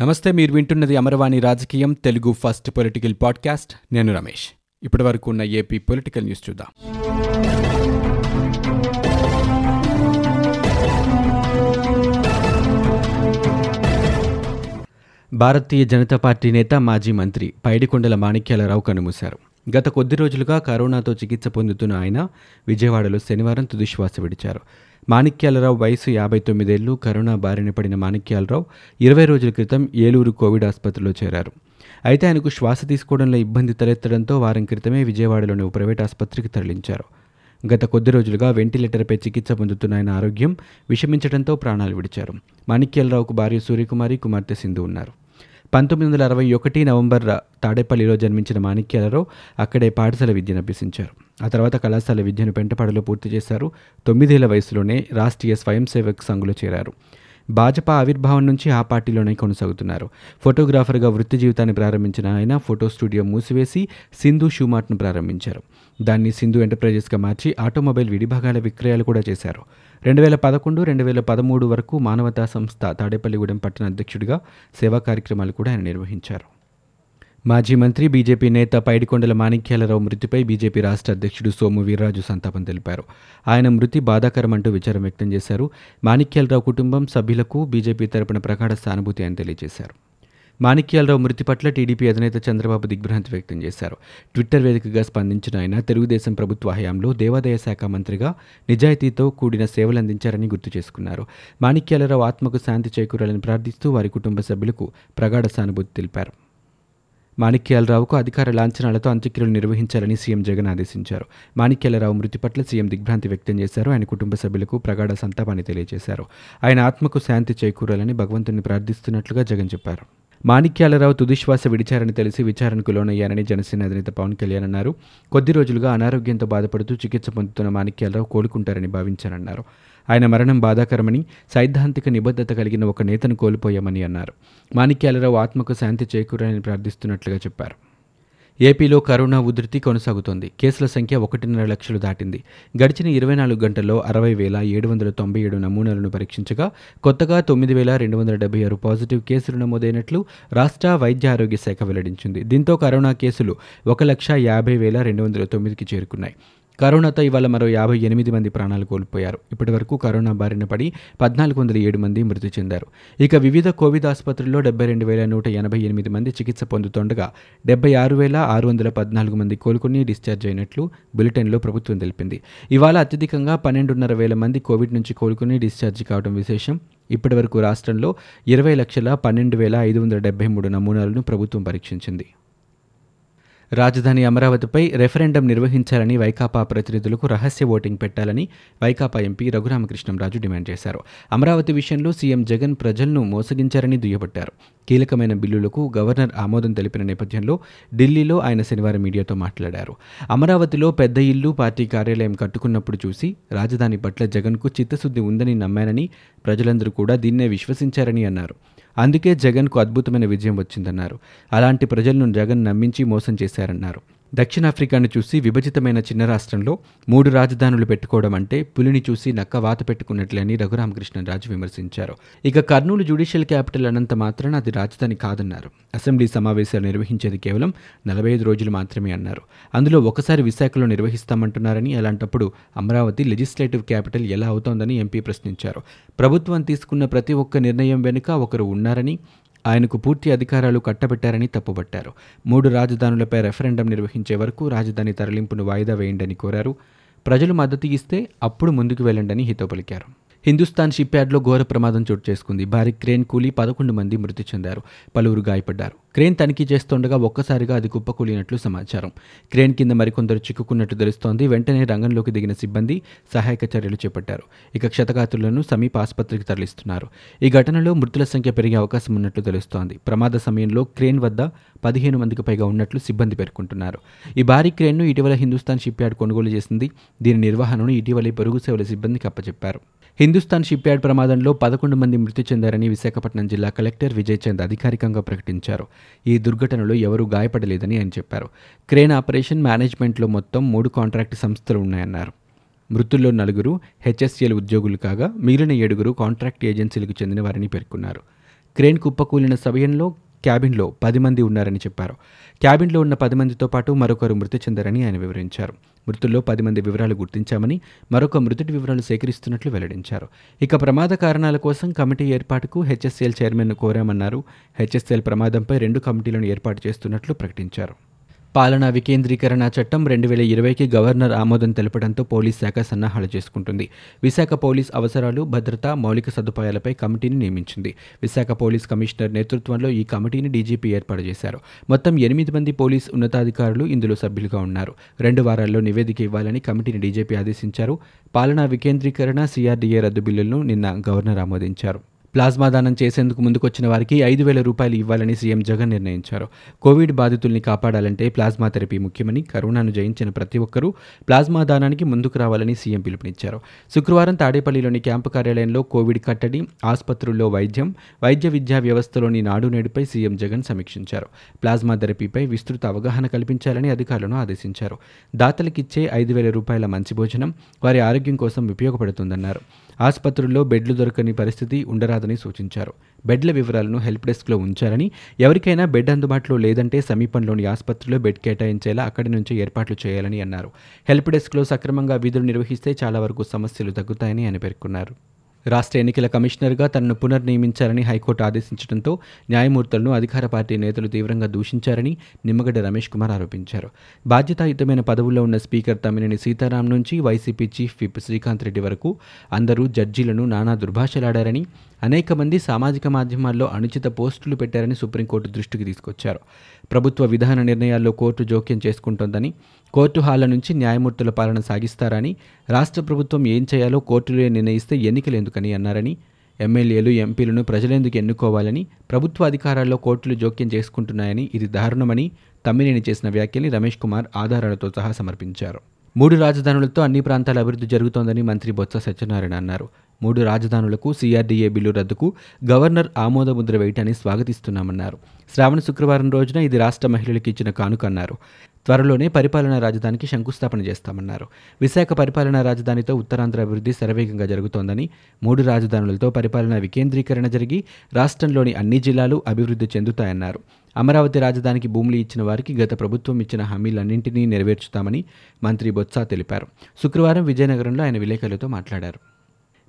నమస్తే మీరు వింటున్నది అమరవాణి రాజకీయం తెలుగు ఫస్ట్ పొలిటికల్ పాడ్కాస్ట్. నేను రమేష్. ఇప్పటి వరకు ఉన్న ఏపీ పొలిటికల్ న్యూస్ చూద్దాం. భారతీయ జనతా పార్టీ నేత మాజీ మంత్రి పైడికొండల మాణిక్యాలరావు కనుమూశారు. గత కొద్ది రోజులుగా కరోనాతో చికిత్స పొందుతున్న ఆయన విజయవాడలో శనివారం తుదిశ్వాస విడిచారు. మాణిక్యాలరావు వయసు యాభై తొమ్మిదేళ్ళు కరోనా బారిన పడిన మాణిక్యాలరావు ఇరవై రోజుల క్రితం ఏలూరు కోవిడ్ ఆసుపత్రిలో చేరారు. అయితే ఆయనకు శ్వాస తీసుకోవడంలో ఇబ్బంది తలెత్తడంతో వారం క్రితమే విజయవాడలోని ఓ ప్రైవేట్ ఆసుపత్రికి తరలించారు. గత కొద్ది రోజులుగా వెంటిలేటర్పై చికిత్స పొందుతున్న ఆయన ఆరోగ్యం విషమించడంతో ప్రాణాలు విడిచారు. మాణిక్యాలరావుకు భార్య సూర్యకుమారి కుమార్తె సింధు ఉన్నారు. పంతొమ్మిది వందల అరవై ఒకటి నవంబర్ తాడేపల్లిలో జన్మించిన మాణిక్యాలరావు అక్కడే పాఠశాల విద్యను అభ్యసించారు. ఆ తర్వాత కళాశాల విద్యను పెంటపాడులో పూర్తి చేశారు. తొమ్మిదేళ్ళ వయసులోనే రాష్ట్రీయ స్వయం సేవక్ సంఘులో చేరారు. భాజపా ఆవిర్భావం నుంచి ఆ పార్టీలోనే కొనసాగుతున్నారు. ఫోటోగ్రాఫర్గా వృత్తి జీవితాన్ని ప్రారంభించిన ఆయన ఫోటో స్టూడియో మూసివేసి సింధు షూమార్ట్ను ప్రారంభించారు. దాన్ని సింధు ఎంటర్ప్రైజెస్గా మార్చి ఆటోమొబైల్ విడిభాగాల విక్రయాలు కూడా చేశారు. రెండు వేల పదకొండు రెండు వేల పదమూడు వరకు మానవతా సంస్థ తాడేపల్లిగూడెం పట్టణ అధ్యక్షుడిగా సేవా కార్యక్రమాలు కూడా ఆయన నిర్వహించారు. మాజీ మంత్రి బీజేపీ నేత పైడికొండల మాణిక్యాలరావు మృతిపై బీజేపీ రాష్ట్ర అధ్యక్షుడు సోము వీర్రాజు సంతాపం తెలిపారు. ఆయన మృతి బాధాకరమంటూ విచారం వ్యక్తం చేశారు. మాణిక్యాలరావు కుటుంబం సభ్యులకు బీజేపీ తరపున ప్రగాఢ సానుభూతి అని తెలియజేశారు. మాణిక్యాలరావు మృతి పట్ల టీడీపీ అధినేత చంద్రబాబు దిగ్భ్రాంతి వ్యక్తం చేశారు. ట్విట్టర్ వేదికగా స్పందించిన ఆయన తెలుగుదేశం ప్రభుత్వ హయాంలో దేవాదాయ శాఖ మంత్రిగా నిజాయితీతో కూడిన సేవలందించారని గుర్తు చేసుకున్నారు. మాణిక్యాలరావు ఆత్మకు శాంతి చేకూరాలని ప్రార్థిస్తూ వారి కుటుంబ సభ్యులకు ప్రగాఢ సానుభూతి తెలిపారు. మాణిక్యాలరావుకు అధికార లాంఛనాలతో అంత్యక్రియలు నిర్వహించాలని సీఎం జగన్ ఆదేశించారు. మాణిక్యాలరావు మృతి పట్ల సీఎం దిగ్భ్రాంతి వ్యక్తం చేశారు. ఆయన కుటుంబ సభ్యులకు ప్రగాఢ సంతాపాన్ని తెలియజేశారు. ఆయన ఆత్మకు శాంతి చేకూరాలని భగవంతుని ప్రార్థిస్తున్నట్లుగా జగన్ చెప్పారు. మాణిక్యాలరావు తుదిశ్వాస విడిచారని తెలిసి విచారణకు లోనయ్యారని జనసేన అధినేత పవన్ కళ్యాణ్ అన్నారు. కొద్ది రోజులుగా అనారోగ్యంతో బాధపడుతూ చికిత్స పొందుతున్న మాణిక్యాలరావు కోలుకుంటారని భావించారన్నారు. ఆయన మరణం బాధాకరమని సైద్ధాంతిక నిబద్ధత కలిగిన ఒక నేతను కోల్పోయామని అన్నారు. మాణిక్యాలరావు ఆత్మకు శాంతి చేకూరాలని ప్రార్థిస్తున్నట్లుగా చెప్పారు. ఏపీలో కరోనా ఉధృతి కొనసాగుతోంది. కేసుల సంఖ్య ఒకటిన్నర లక్షలు దాటింది. గడిచిన ఇరవై నాలుగు గంటల్లో అరవై వేల ఏడు వందల తొంభై ఏడు నమూనాలను పరీక్షించగా కొత్తగా తొమ్మిది వేల రెండు వందల డెబ్బై ఆరు పాజిటివ్ కేసులు నమోదైనట్లు రాష్ట్ర వైద్య ఆరోగ్య శాఖ వెల్లడించింది. దీంతో కరోనా కేసులు ఒక లక్ష యాభై వేల రెండు వందల తొమ్మిదికి చేరుకున్నాయి. కరోనాతో ఇవాళ మరో యాభై ఎనిమిది మంది ప్రాణాలు కోల్పోయారు. ఇప్పటి వరకు కరోనా బారిన పడి పద్నాలుగు వందల ఏడు మంది మృతి చెందారు. ఇక వివిధ కోవిడ్ ఆసుపత్రుల్లో డెబ్బై రెండు వేల నూట ఎనభై ఎనిమిది మంది చికిత్స పొందుతుండగా డెబ్బై ఆరు వేల ఆరు వందల పద్నాలుగు మంది కోలుకుని డిశ్చార్జ్ అయినట్లు బులెటిన్లో ప్రభుత్వం తెలిపింది. ఇవాళ అత్యధికంగా పన్నెండున్నర వేల మంది కోవిడ్ నుంచి కోలుకుని డిశ్చార్జ్ కావడం విశేషం. ఇప్పటివరకు రాష్ట్రంలో ఇరవై లక్షల పన్నెండు వేల ఐదు వందల డెబ్బై మూడు నమూనాలను ప్రభుత్వం పరీక్షించింది. రాజధాని అమరావతిపై రెఫరెండం నిర్వహించాలని వైకాపా ప్రతినిధులకు రహస్య ఓటింగ్ పెట్టాలని వైకాపా ఎంపీ రఘురామకృష్ణంరాజు డిమాండ్ చేశారు. అమరావతి విషయంలో సీఎం జగన్ ప్రజలను మోసగించారని దుయ్యబట్టారు. కీలకమైన బిల్లులకు గవర్నర్ ఆమోదం తెలిపిన నేపథ్యంలో ఢిల్లీలో ఆయన శనివారం మీడియాతో మాట్లాడారు. అమరావతిలో పెద్ద ఇల్లు పార్టీ కార్యాలయం కట్టుకున్నప్పుడు చూసి రాజధాని పట్ల జగన్కు చిత్తశుద్ధి ఉందని నమ్మానని ప్రజలందరూ కూడా దీన్నే విశ్వసించారని అన్నారు. అందుకే జగన్కు అద్భుతమైన విజయం వచ్చిందన్నారు. అలాంటి ప్రజలను జగన్ నమ్మించి మోసం చేశారన్నారు. దక్షిణాఫ్రికాను చూసి విభజితమైన చిన్న రాష్ట్రంలో మూడు రాజధానులు పెట్టుకోవడం అంటే పులిని చూసి నక్క వాత పెట్టుకున్నట్లని రఘురామకృష్ణరాజు విమర్శించారు. ఇక కర్నూలు జ్యుడిషియల్ క్యాపిటల్ అనంత మాత్రాన అది రాజధాని కాదన్నారు. అసెంబ్లీ సమావేశాలు నిర్వహించేది కేవలం నలభై ఐదు రోజులు మాత్రమే అన్నారు. అందులో ఒకసారి విశాఖలో నిర్వహిస్తామంటున్నారని అలాంటప్పుడు అమరావతి లెజిస్లేటివ్ క్యాపిటల్ ఎలా అవుతోందని ఎంపీ ప్రశ్నించారు. ప్రభుత్వం తీసుకున్న ప్రతి ఒక్క నిర్ణయం వెనుక ఒకరు ఉన్నారని ఆయనకు పూర్తి అధికారాలు కట్టబెట్టారని తప్పుబట్టారు. మూడు రాజధానులపై రెఫరెండం నిర్వహించే వరకు రాజధాని తరలింపును వాయిదా వేయండని కోరారు. ప్రజలు మద్దతు ఇస్తే అప్పుడు ముందుకు వెళ్ళండని హితో పలికారు. హిందుస్థాన్ షిప్ యార్డ్లో ఘోర ప్రమాదం చోటు చేసుకుంది. భారీ క్రేన్ కూలి పదకొండు మంది మృతి చెందారు. పలువురు గాయపడ్డారు. క్రేన్ తనిఖీ చేస్తుండగా ఒక్కసారిగా అది కుప్పకూలినట్లు సమాచారం. క్రేన్ కింద మరికొందరు చిక్కుకున్నట్టు తెలుస్తోంది. వెంటనే రంగంలోకి దిగిన సిబ్బంది సహాయక చర్యలు చేపట్టారు. ఇక క్షతగాతులను సమీప ఆసుపత్రికి తరలిస్తున్నారు. ఈ ఘటనలో మృతుల సంఖ్య పెరిగే అవకాశం ఉన్నట్లు తెలుస్తోంది. ప్రమాద సమయంలో క్రేన్ వద్ద పదిహేను మందికి పైగా ఉన్నట్లు సిబ్బంది పేర్కొంటున్నారు. ఈ భారీ క్రేన్ను ఇటీవల హిందుస్థాన్ షిప్ యార్డ్ కొనుగోలు చేసింది. దీని నిర్వహణను ఇటీవలే పొరుగు సేవల సిబ్బందికి అప్పచెప్పారు. హిందుస్థాన్ షిప్ యార్డ్ ప్రమాదంలో పదకొండు మంది మృతి చెందారని విశాఖపట్నం జిల్లా కలెక్టర్ విజయ్ చంద్ అధికారికంగా ప్రకటించారు. ఈ దుర్ఘటనలో ఎవరూ గాయపడలేదని ఆయన చెప్పారు. క్రేన్ ఆపరేషన్ మేనేజ్మెంట్లో మొత్తం మూడు కాంట్రాక్ట్ సంస్థలు ఉన్నాయన్నారు. మృతుల్లో నలుగురు హెచ్ఎస్ఎల్ ఉద్యోగులు కాగా మిగిలిన ఏడుగురు కాంట్రాక్ట్ ఏజెన్సీలకు చెందిన వారని పేర్కొన్నారు. క్రేన్ కుప్పకూలిన సమయంలో క్యాబిన్లో పది మంది ఉన్నారని చెప్పారు. క్యాబిన్లో ఉన్న పది మందితో పాటు మరొకరు మృతి చెందారని ఆయన వివరించారు. మృతుల్లో పది మంది వివరాలు గుర్తించామని మరొక మృతుడి వివరాలు సేకరిస్తున్నట్లు వెల్లడించారు. ఇక ప్రమాద కారణాల కోసం కమిటీ ఏర్పాటుకు హెచ్ఎస్ఎల్ చైర్మన్ను కోరామన్నారు. హెచ్ఎస్ఎల్ ప్రమాదంపై రెండు కమిటీలను ఏర్పాటు చేస్తున్నట్లు ప్రకటించారు. పాలనా వికేంద్రీకరణ చట్టం రెండు వేల ఇరవైకి గవర్నర్ ఆమోదం తెలపడంతో పోలీస్ శాఖ సన్నాహాలు చేసుకుంటుంది. విశాఖ పోలీస్ అవసరాలు భద్రత మౌలిక సదుపాయాలపై కమిటీని నియమించింది. విశాఖ పోలీస్ కమిషనర్ నేతృత్వంలో ఈ కమిటీని డీజీపీ ఏర్పాటు చేశారు. మొత్తం ఎనిమిది మంది పోలీస్ ఉన్నతాధికారులు ఇందులో సభ్యులుగా ఉన్నారు. రెండు వారాల్లో నివేదిక ఇవ్వాలని కమిటీని డీజీపీ ఆదేశించారు. పాలనా వికేంద్రీకరణ సీఆర్డీఏ రద్దు బిల్లులను నిన్న గవర్నర్ ఆమోదించారు. ప్లాస్మా దానం చేసేందుకు ముందుకొచ్చిన వారికి ఐదు వేల రూపాయలు ఇవ్వాలని సీఎం జగన్ నిర్ణయించారు. కోవిడ్ బాధితుల్ని కాపాడాలంటే ప్లాస్మా థెరపీ ముఖ్యమని కరోనాను జయించిన ప్రతి ఒక్కరూ ప్లాస్మా దానానికి ముందుకు రావాలని సీఎం పిలుపునిచ్చారు. శుక్రవారం తాడేపల్లిలోని క్యాంపు కార్యాలయంలో కోవిడ్ కట్టడి ఆసుపత్రుల్లో వైద్యం వైద్య విద్యా వ్యవస్థలోని నాడు నేడుపై సీఎం జగన్ సమీక్షించారు. ప్లాస్మా థెరపీపై విస్తృత అవగాహన కల్పించాలని అధికారులను ఆదేశించారు. దాతలకిచ్చే ఐదు వేల రూపాయల మంచి భోజనం వారి ఆరోగ్యం కోసం ఉపయోగపడుతుందన్నారు. ఆసుపత్రుల్లో బెడ్లు దొరకని పరిస్థితి ఉండరాదని సూచించారు. బెడ్ల వివరాలను హెల్ప్ డెస్క్లో ఉంచాలని ఎవరికైనా బెడ్ అందుబాటులో లేదంటే సమీపంలోని ఆసుపత్రిలో బెడ్ కేటాయించేలా అక్కడి నుంచి ఏర్పాట్లు చేయాలని అన్నారు. హెల్ప్ డెస్క్లో సక్రమంగా విధులు నిర్వహిస్తే చాలా వరకు సమస్యలు తగ్గుతాయని ఆయన పేర్కొన్నారు. రాష్ట్ర ఎన్నికల కమిషనర్గా తనను పునర్నియమించారని హైకోర్టు ఆదేశించడంతో న్యాయమూర్తులను అధికార పార్టీ నేతలు తీవ్రంగా దూషించారని నిమ్మగడ్డ రమేష్ కుమార్ ఆరోపించారు. బాధ్యతాయుతమైన పదవుల్లో ఉన్న స్పీకర్ తమ్మినేని సీతారాం నుంచి YCP chief whip Srikanth Reddy వరకు అందరూ జడ్జీలను నానా దుర్భాషలాడారని అనేక మంది సామాజిక మాధ్యమాల్లో అనుచిత పోస్టులు పెట్టారని సుప్రీంకోర్టు దృష్టికి తీసుకొచ్చారు. ప్రభుత్వ విధాన నిర్ణయాల్లో కోర్టు జోక్యం చేసుకుంటోందని కోర్టు హాళ్ళ నుంచి న్యాయమూర్తుల పాలన సాగిస్తారని రాష్ట్ర ప్రభుత్వం ఏం చేయాలో కోర్టులే నిర్ణయిస్తే ఎన్నికలు ఎందుకని అన్నారని ఎమ్మెల్యేలు ఎంపీలను ప్రజలెందుకు ఎన్నుకోవాలని ప్రభుత్వ అధికారాల్లో కోర్టులు జోక్యం చేసుకుంటున్నాయని ఇది దారుణమని తమ్మినేని చేసిన వ్యాఖ్యని రమేష్ కుమార్ ఆధారాలతో సహా సమర్పించారు. మూడు రాజధానులతో అన్ని ప్రాంతాల అభివృద్ధి జరుగుతోందని మంత్రి బొత్స సత్యనారాయణ అన్నారు. మూడు రాజధానులకు సీఆర్డీఏ బిల్లు రద్దుకు గవర్నర్ ఆమోదముద్ర వేయటాన్ని స్వాగతిస్తున్నామన్నారు. శ్రావణ శుక్రవారం రోజున ఇది రాష్ట్ర మహిళలకు ఇచ్చిన కానుక అన్నారు. త్వరలోనే పరిపాలనా రాజధానికి శంకుస్థాపన చేస్తామన్నారు. విశాఖ పరిపాలనా రాజధానితో ఉత్తరాంధ్ర అభివృద్ధి శరవేగంగా జరుగుతోందని మూడు రాజధానులతో పరిపాలనా వికేంద్రీకరణ జరిగి రాష్ట్రంలోని అన్ని జిల్లాలు అభివృద్ధి చెందుతాయన్నారు. అమరావతి రాజధానికి భూములు ఇచ్చిన వారికి గత ప్రభుత్వం ఇచ్చిన హామీలన్నింటినీ నెరవేర్చుతామని మంత్రి బొత్స తెలిపారు. శుక్రవారం విజయనగరంలో ఆయన విలేకరులతో మాట్లాడారు.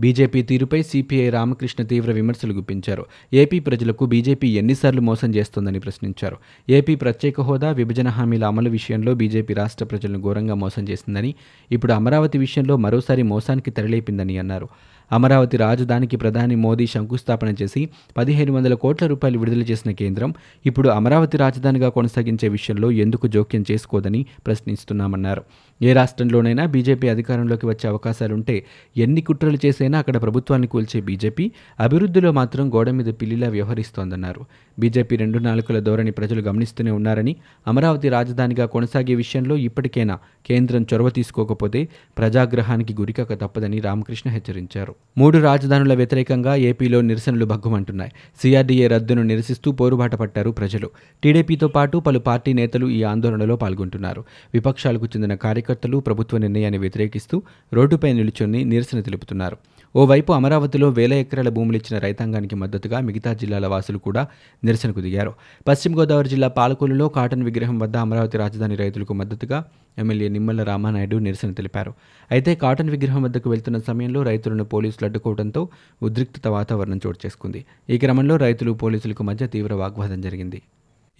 బీజేపీ తీరుపై సిపిఐ రామకృష్ణ తీవ్ర విమర్శలు గుప్పించారు. ఏపీ ప్రజలకు బీజేపీ ఎన్నిసార్లు మోసం చేస్తోందని ప్రశ్నించారు. ఏపీ ప్రత్యేక హోదా విభజన హామీల అమలు విషయంలో బీజేపీ రాష్ట్ర ప్రజలను ఘోరంగా మోసం చేసిందని ఇప్పుడు అమరావతి విషయంలో మరోసారి మోసానికి తెరలేపిందని అన్నారు. అమరావతి రాజధానికి ప్రధాని మోదీ శంకుస్థాపన చేసి పదిహేను వందల కోట్ల రూపాయలు విడుదల చేసిన కేంద్రం ఇప్పుడు అమరావతి రాజధానిగా కొనసాగించే విషయంలో ఎందుకు జోక్యం చేసుకోదని ప్రశ్నిస్తున్నామన్నారు. ఏ రాష్ట్రంలోనైనా బీజేపీ అధికారంలోకి వచ్చే అవకాశాలుంటే ఎన్ని కుట్రలు చేసైనా అక్కడ ప్రభుత్వాన్ని కూల్చే బీజేపీ అభివృద్ధిలో మాత్రం గోడ మీద పిల్లిలా వ్యవహరిస్తోందన్నారు. బీజేపీ రెండు నాలుకల ధోరణి ప్రజలు గమనిస్తూనే ఉన్నారని అమరావతి రాజధానిగా కొనసాగే విషయంలో ఇప్పటికైనా కేంద్రం చొరవ తీసుకోకపోతే ప్రజాగ్రహానికి గురికాక తప్పదని రామకృష్ణ హెచ్చరించారు. మూడు రాజధానుల వ్యతిరేకంగా ఏపీలో నిరసనలు భగ్గుమంటున్నాయి. సీఆర్డీఏ రద్దును నిరసిస్తూ పోరుబాట పట్టారు ప్రజలు. టీడీపీతో పాటు పలు పార్టీ నేతలు ఈ ఆందోళనలో పాల్గొంటున్నారు. విపక్షాలకు చెందిన కార్యకర్తలు ప్రభుత్వ నిర్ణయాన్ని వ్యతిరేకిస్తూ రోడ్డుపై నిలుచొని నిరసన తెలుపుతున్నారు. ఓవైపు అమరావతిలో వేల ఎకరాల భూములు ఇచ్చిన రైతాంగానికి మద్దతుగా మిగతా జిల్లాల వాసులు కూడా నిరసనకు దిగారు. పశ్చిమ గోదావరి జిల్లా పాలకొల్లులో కాటన్ విగ్రహం వద్ద అమరావతి రాజధాని రైతులకు మద్దతుగా ఎమ్మెల్యే నిమ్మల రామానాయుడు నిరసన తెలిపారు. అయితే కాటన్ విగ్రహం వద్దకు వెళ్తున్న సమయంలో రైతులను పోలీసులు అడ్డుకోవడంతో ఉద్రిక్తత వాతావరణం చోటు చేసుకుంది. ఈ క్రమంలో రైతులు పోలీసులకు మధ్య తీవ్ర వాగ్వాదం జరిగింది.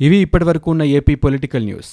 ఇవి ఇప్పటివరకు ఉన్న ఏపీ పొలిటికల్ న్యూస్.